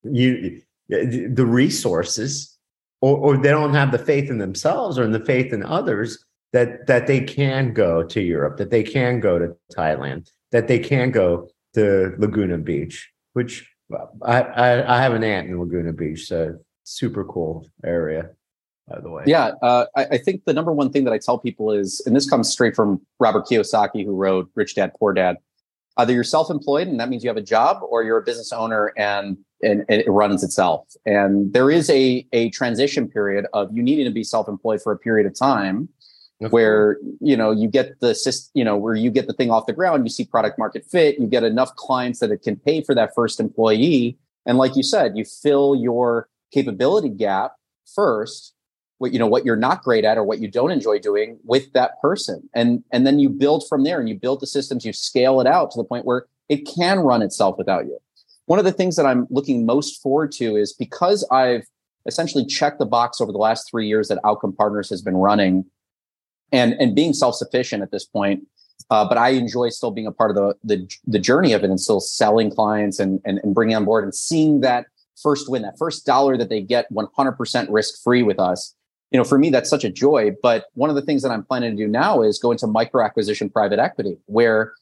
you the resources or, or they don't have the faith in themselves or in the faith in others that that they can go to Europe, that they can go to Thailand, that they can go to Laguna Beach, which I, I, I have an aunt in Laguna Beach, so super cool area by the way. Yeah uh, I, I, think the number one thing that i tell people is and this comes straight from robert kiyosaki who wrote rich dad poor dad either you're self-employed and that means you have a job or you're a business owner and and, and it runs itself. And there is a a transition period of you needing to be self-employed for a period of time where you know you get the you know where you get the thing off the ground you see product market fit you get enough clients that it can pay for that first employee. And like you said you fill your capability gap first what you know what you're not great at or what you don't enjoy doing with that person. And and then you build from there and you build the systems you scale it out to the point where it can run itself without you one of the things that i'm looking most forward to is because i've essentially checked the box over the last three years that outcome partners has been running and and being self-sufficient at this point uh, but I enjoy still being a part of the, the, the journey of it and still selling clients and, and and bringing on board and seeing that first win, that first dollar that they get 100% risk free with us, you know, for me, that's such a joy. But one of the things that I'm planning to do now is go into micro acquisition private equity, where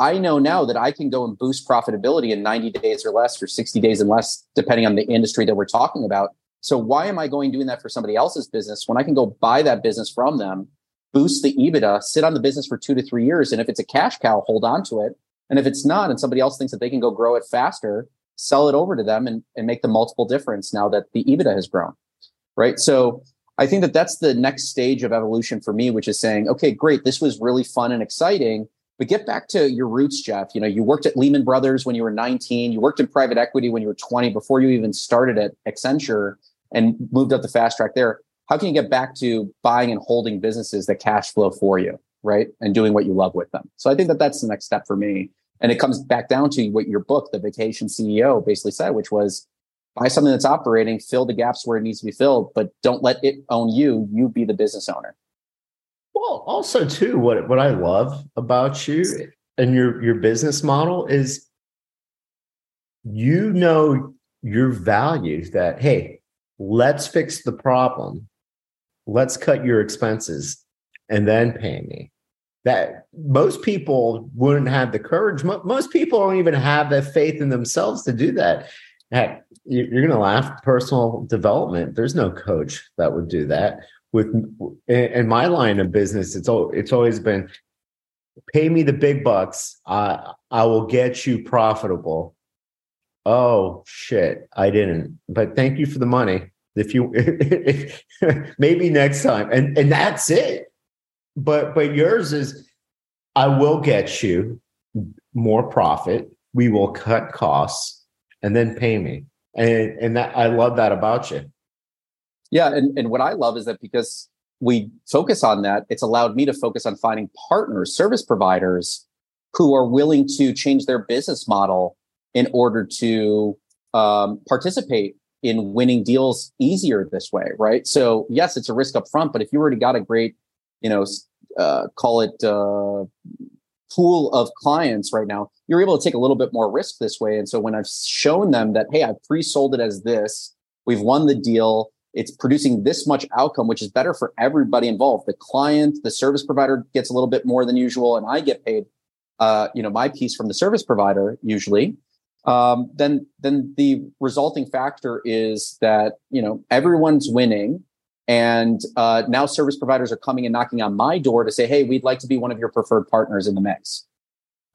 I know now that I can go and boost profitability in 90 days or less or 60 days and less, depending on the industry that we're talking about. So why am I going doing that for somebody else's business when I can go buy that business from them, boost the EBITDA, sit on the business for two to three years, and if it's a cash cow, hold on to it. And if it's not, and somebody else thinks that they can go grow it faster, sell it over to them and, and make the multiple difference now that the EBITDA has grown. Right. So I think that that's the next stage of evolution for me, which is saying, okay, great, this was really fun and exciting. But get back to your roots, Jeff. You know, you worked at Lehman Brothers when you were 19. You worked in private equity when you were 20 before you even started at Accenture and moved up the fast track there. How can you get back to buying and holding businesses that cash flow for you, right? And doing what you love with them. So I think that that's the next step for me. And it comes back down to what your book, The Vacation CEO, basically said, which was buy something that's operating, fill the gaps where it needs to be filled, but don't let it own you. You be the business owner. Well, also too, what what I love about you and your your business model is you know your values that hey, let's fix the problem. Let's cut your expenses and then pay me that most people wouldn't have the courage. Most people don't even have the faith in themselves to do that. Heck, you're going to laugh. Personal development. There's no coach that would do that. With in my line of business, it's all it's always been pay me the big bucks. I I will get you profitable. Oh shit, I didn't. But thank you for the money. If you maybe next time, and and that's it but but yours is I will get you more profit. We will cut costs and then pay me. And and that I love that about you. Yeah, and, and what I love is that because we focus on that, it's allowed me to focus on finding partners, service providers who are willing to change their business model in order to um, participate in winning deals easier this way, right? So yes, it's a risk up front, but if you already got a great you know, uh, call it uh, pool of clients right now, you're able to take a little bit more risk this way. And so when I've shown them that, hey, I've pre-sold it as this, we've won the deal, it's producing this much outcome, which is better for everybody involved. The client, the service provider gets a little bit more than usual, and I get paid, uh, you know, my piece from the service provider usually. Um, then, then the resulting factor is that you know everyone's winning and uh, now service providers are coming and knocking on my door to say, hey, we'd like to be one of your preferred partners in the mix.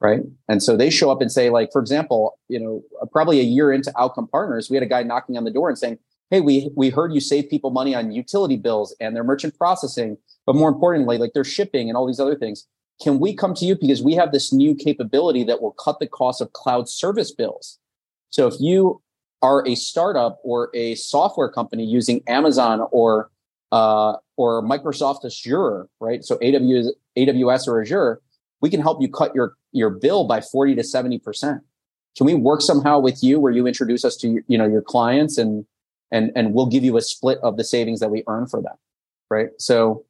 Right. And so they show up and say, like, for example, you know, probably a year into outcome partners, we had a guy knocking on the door and saying, Hey, we we heard you save people money on utility bills and their merchant processing, but more importantly, like their shipping and all these other things. Can we come to you because we have this new capability that will cut the cost of cloud service bills? So if you are a startup or a software company using Amazon or uh, or Microsoft Azure, right? So AWS, AWS or Azure, we can help you cut your your bill by 40 to 70 percent. Can we work somehow with you where you introduce us to you know your clients and and and we'll give you a split of the savings that we earn for them, right? So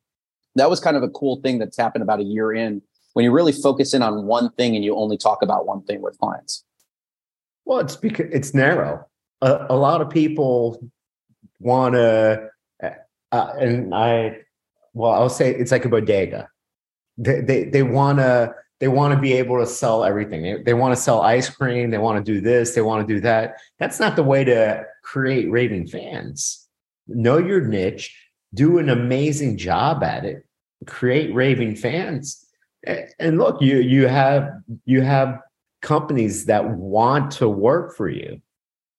that was kind of a cool thing that's happened about a year in when you really focus in on one thing and you only talk about one thing with clients. Well, it's because it's narrow. A, a lot of people want to uh, and I, well, I'll say it's like a bodega. They they, they want to they want to be able to sell everything. They, they want to sell ice cream. They want to do this. They want to do that. That's not the way to create raving fans. Know your niche. Do an amazing job at it. Create raving fans. And look, you you have you have companies that want to work for you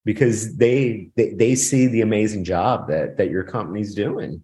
because they, they they see the amazing job that that your company's doing.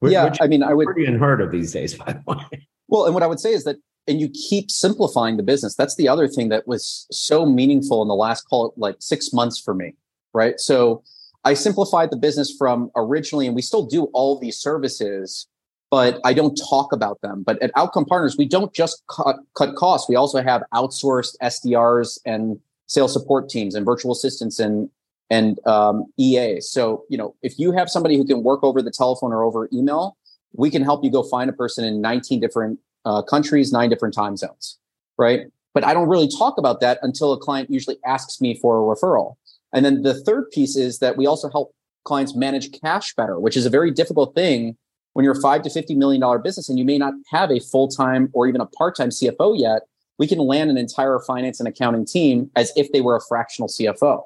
Which, yeah, which I mean, I would pretty unheard of these days, by the way. Well, and what I would say is that, and you keep simplifying the business. That's the other thing that was so meaningful in the last call, like six months for me, right? So I simplified the business from originally, and we still do all these services, but I don't talk about them. But at Outcome Partners, we don't just cut, cut costs. We also have outsourced SDRs and sales support teams and virtual assistants and and um, EA. So you know, if you have somebody who can work over the telephone or over email, we can help you go find a person in 19 different uh, countries, nine different time zones, right? But I don't really talk about that until a client usually asks me for a referral. And then the third piece is that we also help clients manage cash better, which is a very difficult thing when you're a five to fifty million dollar business and you may not have a full time or even a part time CFO yet. We can land an entire finance and accounting team as if they were a fractional CFO.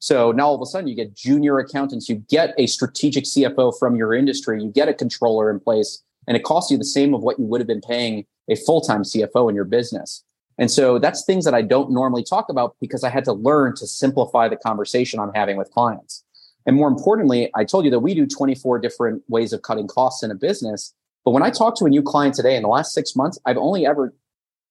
So now all of a sudden you get junior accountants, you get a strategic CFO from your industry, you get a controller in place, and it costs you the same of what you would have been paying a full time CFO in your business. And so that's things that I don't normally talk about because I had to learn to simplify the conversation I'm having with clients. And more importantly, I told you that we do 24 different ways of cutting costs in a business. But when I talk to a new client today in the last six months, I've only ever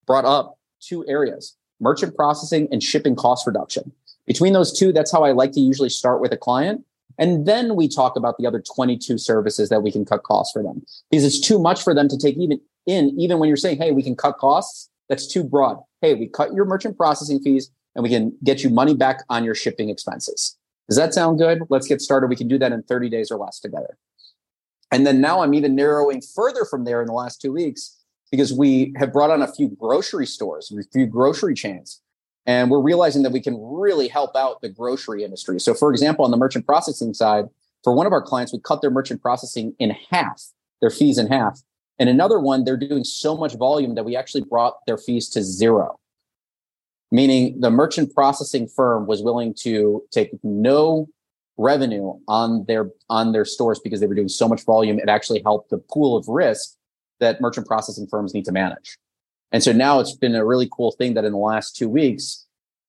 brought up two areas merchant processing and shipping cost reduction. Between those two, that's how I like to usually start with a client. And then we talk about the other 22 services that we can cut costs for them because it's too much for them to take even in, even when you're saying, Hey, we can cut costs. That's too broad. Hey, we cut your merchant processing fees and we can get you money back on your shipping expenses. Does that sound good? Let's get started. We can do that in 30 days or less together. And then now I'm even narrowing further from there in the last two weeks because we have brought on a few grocery stores, a few grocery chains. And we're realizing that we can really help out the grocery industry. So, for example, on the merchant processing side, for one of our clients, we cut their merchant processing in half, their fees in half. And another one, they're doing so much volume that we actually brought their fees to zero. Meaning the merchant processing firm was willing to take no revenue on their on their stores because they were doing so much volume. It actually helped the pool of risk that merchant processing firms need to manage. And so now it's been a really cool thing that in the last two weeks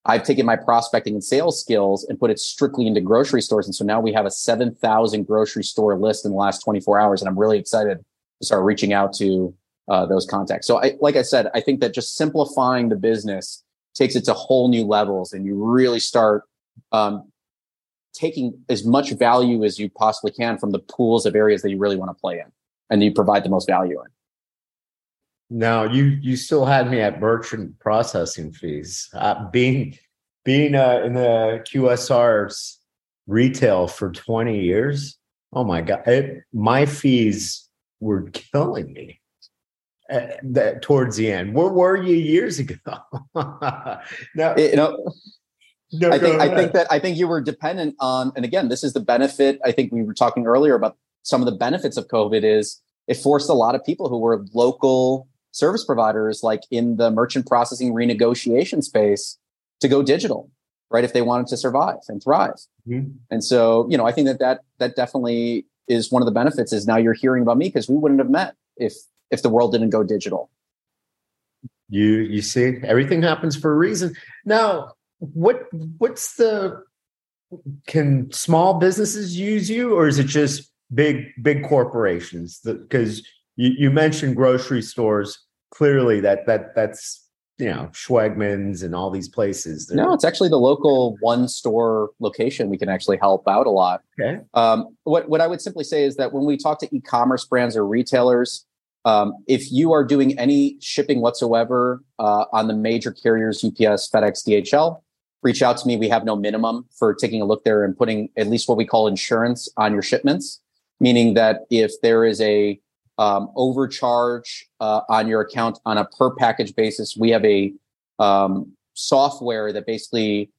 i've taken my prospecting and sales skills and put it strictly into grocery stores. And so now we have a 7000 grocery store list in the last 24 hours and i'm really excited start reaching out to uh, those contacts. So I, like i said i think that just simplifying the business takes it to whole new levels and you really start um, taking as much value as you possibly can from the pools of areas that you really want to play in and you provide the most value in. Now you you still had me at merchant processing fees. Uh, being being uh, in the qsr's retail for 20 years oh my god it, my fees were killing me uh, that towards the end. Where were you years ago? no, you know, no, I think I think that I think you were dependent on, and again, this is the benefit. I think we were talking earlier about some of the benefits of COVID is it forced a lot of people who were local service providers, like in the merchant processing renegotiation space, to go digital, right? If they wanted to survive and thrive. Mm-hmm. And so, you know, I think that that that definitely is one of the benefits. Is now you're hearing about me because we wouldn't have met if if the world didn't go digital. You you see, everything happens for a reason. Now, what what's the can small businesses use you, or is it just big big corporations? Because you, you mentioned grocery stores. Clearly, that that that's you know Schwegmans and all these places. They're... No, it's actually the local one store location. We can actually help out a lot. Okay. Um, what what I would simply say is that when we talk to e-commerce brands or retailers, um, if you are doing any shipping whatsoever uh, on the major carriers, UPS, FedEx, DHL, reach out to me. We have no minimum for taking a look there and putting at least what we call insurance on your shipments, meaning that if there is a um, overcharge uh, on your account on a per package basis, we have a um, software that basically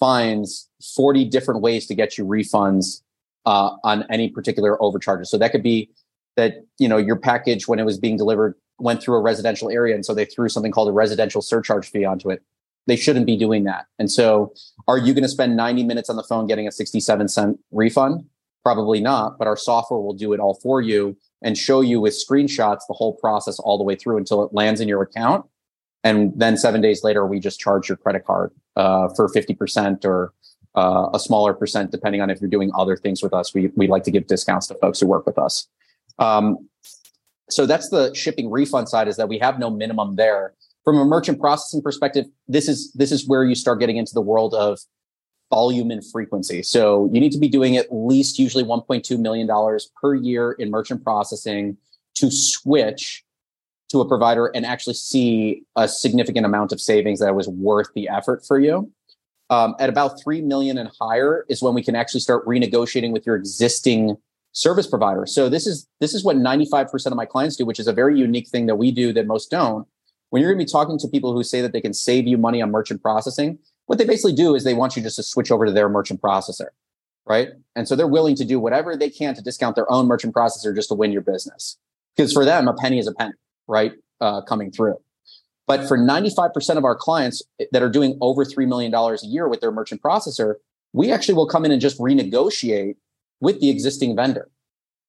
finds 40 different ways to get you refunds uh, on any particular overcharges. So that could be that you know your package when it was being delivered went through a residential area and so they threw something called a residential surcharge fee onto it. They shouldn't be doing that. And so are you going to spend 90 minutes on the phone getting a 67 cent refund probably not but our software will do it all for you and show you with screenshots the whole process all the way through until it lands in your account. And then seven days later we just charge your credit card uh, for 50% or uh, a smaller percent depending on if you're doing other things with us. We, we like to give discounts to folks who work with us. Um, so that's the shipping refund side is that we have no minimum there. From a merchant processing perspective, this is this is where you start getting into the world of volume and frequency. So you need to be doing at least usually 1.2 million dollars per year in merchant processing to switch to a provider and actually see a significant amount of savings that was worth the effort for you. Um, at about 3 million and higher is when we can actually start renegotiating with your existing service provider. So this is this is what 95% of my clients do, which is a very unique thing that we do that most don't. When you're going to be talking to people who say that they can save you money on merchant processing, what they basically do is they want you just to switch over to their merchant processor. right? And so they're willing to do whatever they can to discount their own merchant processor just to win your business. Because for them, a penny is a penny, right? Uh, coming through. But for 95% of our clients that are doing over $3 million a year with their merchant processor, we actually will come in and just renegotiate with the existing vendor.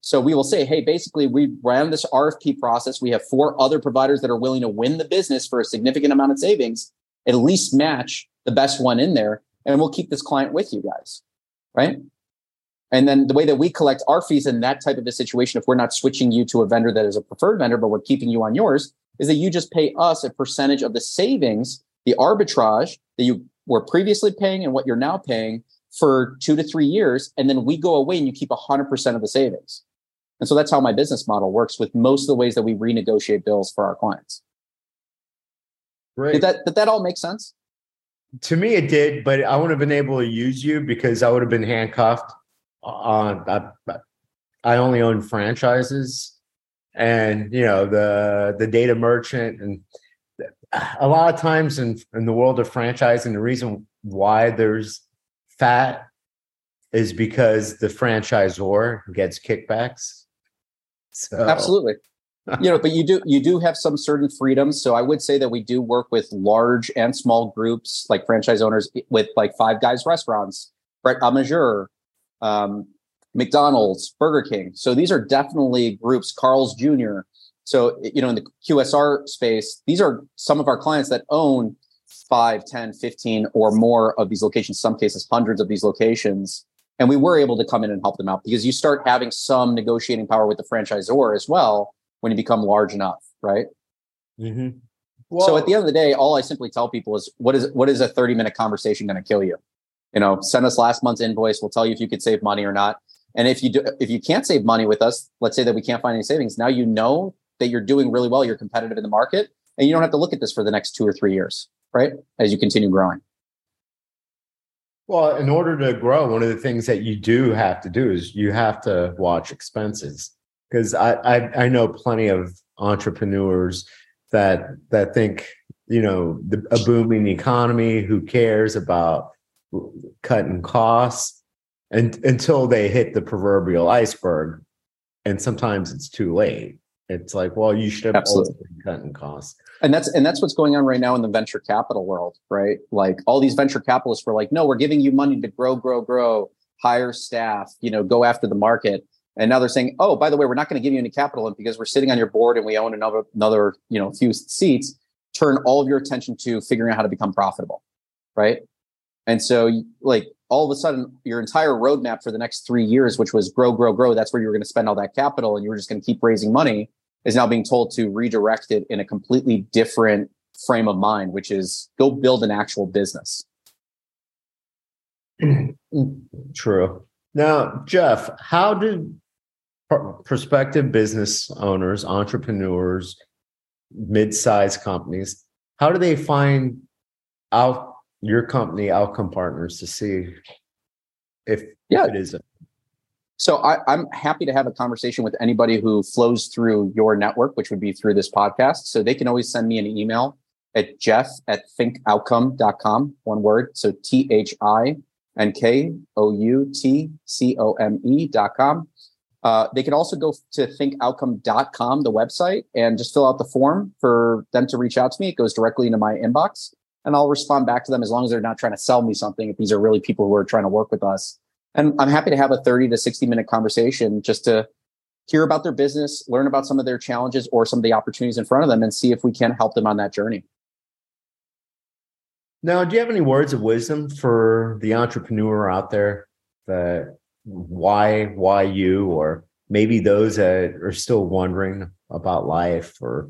So we will say, hey, basically, we ran this RFP process. We have four other providers that are willing to win the business for a significant amount of savings, at least match the best one in there. And we'll keep this client with you guys. Right. And then the way that we collect our fees in that type of a situation, if we're not switching you to a vendor that is a preferred vendor, but we're keeping you on yours, is that you just pay us a percentage of the savings, the arbitrage that you were previously paying and what you're now paying for two to three years. And then we go away and you keep 100% of the savings. And so that's how my business model works with most of the ways that we renegotiate bills for our clients. Did that, did that all make sense? To me, it did, but I wouldn't have been able to use you because I would have been handcuffed on. I, I only own franchises, and you know the the data merchant, and a lot of times in in the world of franchising, the reason why there's fat is because the franchisor gets kickbacks. So. Absolutely. you know, but you do you do have some certain freedoms. So I would say that we do work with large and small groups, like franchise owners with like Five Guys restaurants, Pret a Manger, um, McDonald's, Burger King. So these are definitely groups. Carl's Jr. So you know, in the QSR space, these are some of our clients that own 5, 10, 15 or more of these locations, some cases hundreds of these locations. And we were able to come in and help them out because you start having some negotiating power with the franchisor as well when you become large enough, right? Mm-hmm. So at the end of the day, all I simply tell people is what is what is a 30 minute conversation going to kill you? You know, send us last month's invoice. We'll tell you if you could save money or not. And if you do, if you can't save money with us, let's say that we can't find any savings. Now you know that you're doing really well. You're competitive in the market, and you don't have to look at this for the next two or three years, right? As you continue growing. Well, in order to grow, one of the things that you do have to do is you have to watch expenses. Because I, I, I know plenty of entrepreneurs that that think you know the, a booming economy. Who cares about cutting costs? And until they hit the proverbial iceberg, and sometimes it's too late. It's like, well, you should have Absolutely. cutting costs and that's and that's what's going on right now in the venture capital world right like all these venture capitalists were like no we're giving you money to grow grow grow hire staff you know go after the market and now they're saying oh by the way we're not going to give you any capital and because we're sitting on your board and we own another another you know few seats turn all of your attention to figuring out how to become profitable right and so like all of a sudden your entire roadmap for the next three years which was grow grow grow that's where you were going to spend all that capital and you were just going to keep raising money is now being told to redirect it in a completely different frame of mind, which is go build an actual business. True. Now, Jeff, how do prospective business owners, entrepreneurs, mid-sized companies, how do they find out your company outcome partners to see if, yeah. if it is a so I, am happy to have a conversation with anybody who flows through your network, which would be through this podcast. So they can always send me an email at jeff at thinkoutcome.com, one word. So T H I N K O U T C O M E.com. Uh, they can also go to thinkoutcome.com, the website, and just fill out the form for them to reach out to me. It goes directly into my inbox and I'll respond back to them as long as they're not trying to sell me something. If these are really people who are trying to work with us and I'm happy to have a 30 to 60 minute conversation just to hear about their business, learn about some of their challenges or some of the opportunities in front of them, and see if we can help them on that journey. Now, do you have any words of wisdom for the entrepreneur out there that why why you or maybe those that are still wondering about life or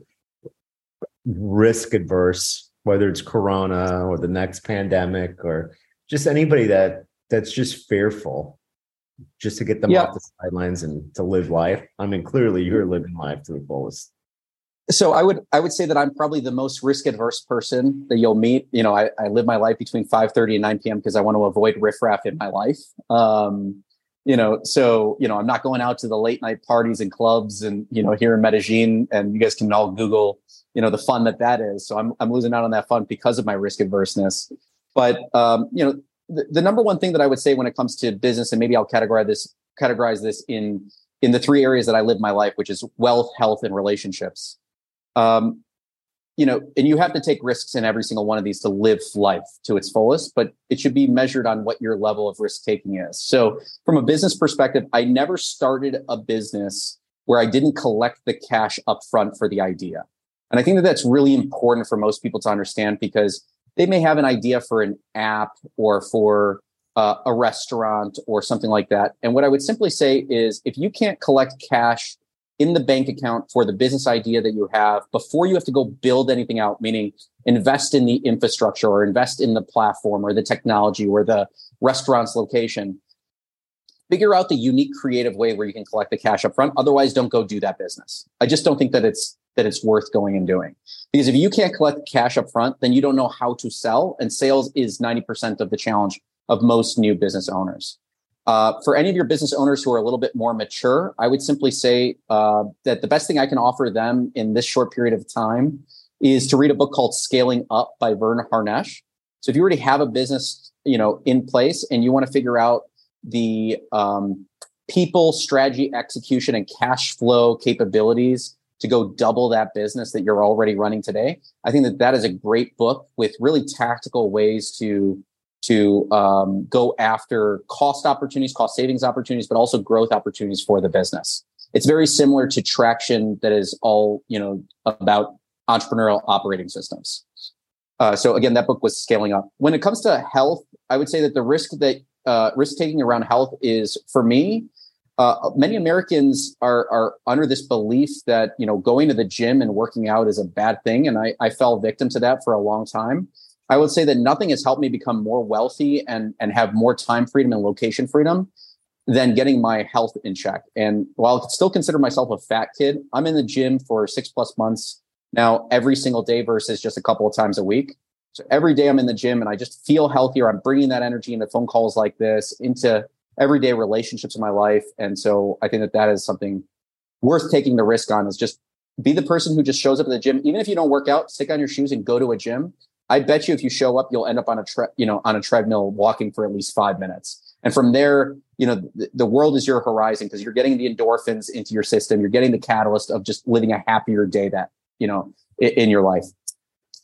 risk adverse, whether it's corona or the next pandemic or just anybody that that's just fearful just to get them yeah. off the sidelines and to live life. I mean, clearly you're living life to the fullest. So I would I would say that I'm probably the most risk adverse person that you'll meet. You know, I, I live my life between 5 30 and 9 p.m. because I want to avoid riffraff in my life. Um, you know, so you know, I'm not going out to the late night parties and clubs and you know here in Medellin, and you guys can all Google, you know, the fun that that is. So I'm I'm losing out on that fun because of my risk adverseness. But um, you know, the, the number one thing that I would say when it comes to business, and maybe I'll categorize this categorize this in in the three areas that I live my life, which is wealth, health, and relationships. Um, you know, and you have to take risks in every single one of these to live life to its fullest, but it should be measured on what your level of risk taking is. So, from a business perspective, I never started a business where I didn't collect the cash up front for the idea. And I think that that's really important for most people to understand because they may have an idea for an app or for uh, a restaurant or something like that. And what I would simply say is if you can't collect cash in the bank account for the business idea that you have before you have to go build anything out, meaning invest in the infrastructure or invest in the platform or the technology or the restaurant's location. Figure out the unique creative way where you can collect the cash up front. Otherwise, don't go do that business. I just don't think that it's that it's worth going and doing. Because if you can't collect cash up front, then you don't know how to sell. And sales is 90% of the challenge of most new business owners. Uh, for any of your business owners who are a little bit more mature, I would simply say uh, that the best thing I can offer them in this short period of time is to read a book called Scaling Up by Verne Harnish. So if you already have a business, you know, in place and you want to figure out the um, people, strategy, execution, and cash flow capabilities to go double that business that you're already running today, I think that that is a great book with really tactical ways to to um, go after cost opportunities, cost savings opportunities, but also growth opportunities for the business. It's very similar to traction that is all, you know, about entrepreneurial operating systems. Uh, so again, that book was scaling up. When it comes to health, I would say that the risk that uh, risk taking around health is for me. Uh, many Americans are are under this belief that you know going to the gym and working out is a bad thing, and I, I fell victim to that for a long time. I would say that nothing has helped me become more wealthy and and have more time freedom and location freedom than getting my health in check. And while I still consider myself a fat kid, I'm in the gym for six plus months now every single day versus just a couple of times a week. So every day I'm in the gym and I just feel healthier. I'm bringing that energy into phone calls like this, into everyday relationships in my life. And so I think that that is something worth taking the risk on is just be the person who just shows up at the gym. Even if you don't work out, stick on your shoes and go to a gym I bet you if you show up, you'll end up on a tre- you know on a treadmill walking for at least five minutes. And from there, you know the, the world is your horizon because you're getting the endorphins into your system. You're getting the catalyst of just living a happier day that you know in, in your life.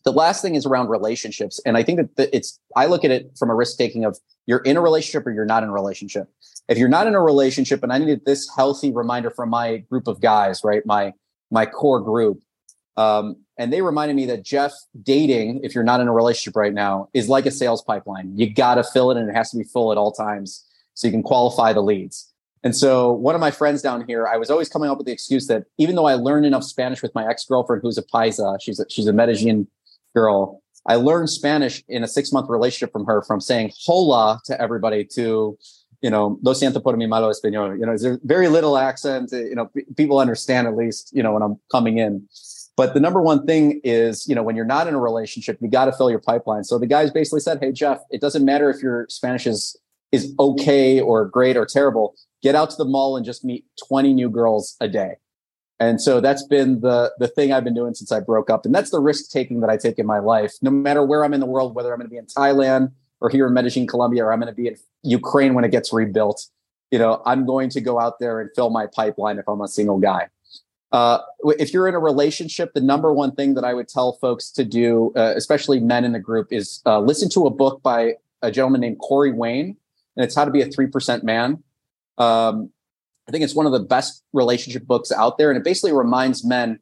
The last thing is around relationships, and I think that it's I look at it from a risk taking of you're in a relationship or you're not in a relationship. If you're not in a relationship, and I needed this healthy reminder from my group of guys, right, my my core group, um, and they reminded me that Jeff, dating, if you're not in a relationship right now, is like a sales pipeline. You got to fill it and it has to be full at all times so you can qualify the leads. And so one of my friends down here, I was always coming up with the excuse that even though I learned enough Spanish with my ex-girlfriend who's a paisa, she's a, she's a Medellin girl. I learned Spanish in a six month relationship from her from saying hola to everybody to, you know, lo siento por mi malo español. You know, there's very little accent. You know, people understand at least, you know, when I'm coming in. But the number one thing is, you know, when you're not in a relationship, you got to fill your pipeline. So the guys basically said, "Hey Jeff, it doesn't matter if your Spanish is is okay or great or terrible. Get out to the mall and just meet 20 new girls a day." And so that's been the the thing I've been doing since I broke up, and that's the risk taking that I take in my life. No matter where I'm in the world, whether I'm going to be in Thailand or here in Medellin, Colombia, or I'm going to be in Ukraine when it gets rebuilt, you know, I'm going to go out there and fill my pipeline if I'm a single guy. Uh, if you're in a relationship, the number one thing that I would tell folks to do, uh, especially men in the group, is uh, listen to a book by a gentleman named Corey Wayne, and it's How to Be a Three Percent Man. Um, I think it's one of the best relationship books out there, and it basically reminds men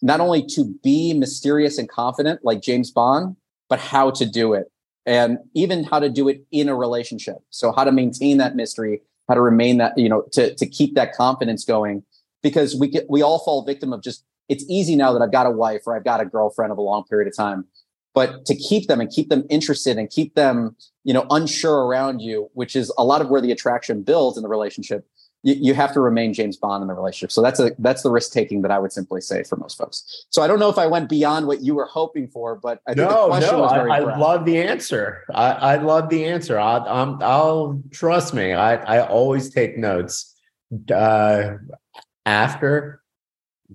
not only to be mysterious and confident like James Bond, but how to do it, and even how to do it in a relationship. So how to maintain that mystery, how to remain that you know to to keep that confidence going because we get we all fall victim of just it's easy now that I've got a wife or I've got a girlfriend of a long period of time. But to keep them and keep them interested and keep them, you know, unsure around you, which is a lot of where the attraction builds in the relationship, you, you have to remain James Bond in the relationship. So that's a that's the risk taking that I would simply say for most folks. So I don't know if I went beyond what you were hoping for, but I think no, the question no, was very I, I love the answer. I, I love the answer. I, I'm, I'll trust me. I, I always take notes. Uh, after.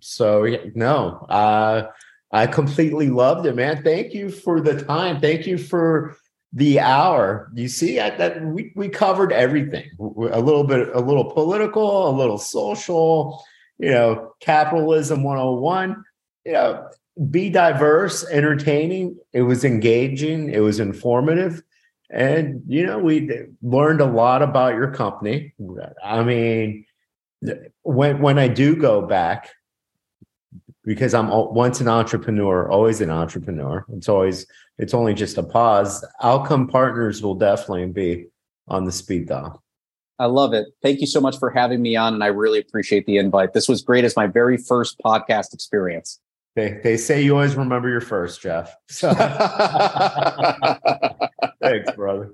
So no, uh, I completely loved it, man. Thank you for the time. Thank you for the hour. You see I, that we we covered everything. A little bit, a little political, a little social. You know, capitalism 101. You know, be diverse, entertaining. It was engaging. It was informative. And, you know, we learned a lot about your company. I mean, when, when I do go back, because I'm once an entrepreneur, always an entrepreneur. It's always, it's only just a pause. Outcome partners will definitely be on the speed dial. I love it. Thank you so much for having me on. And I really appreciate the invite. This was great as my very first podcast experience. They they say you always remember your first, Jeff. So. Thanks, brother.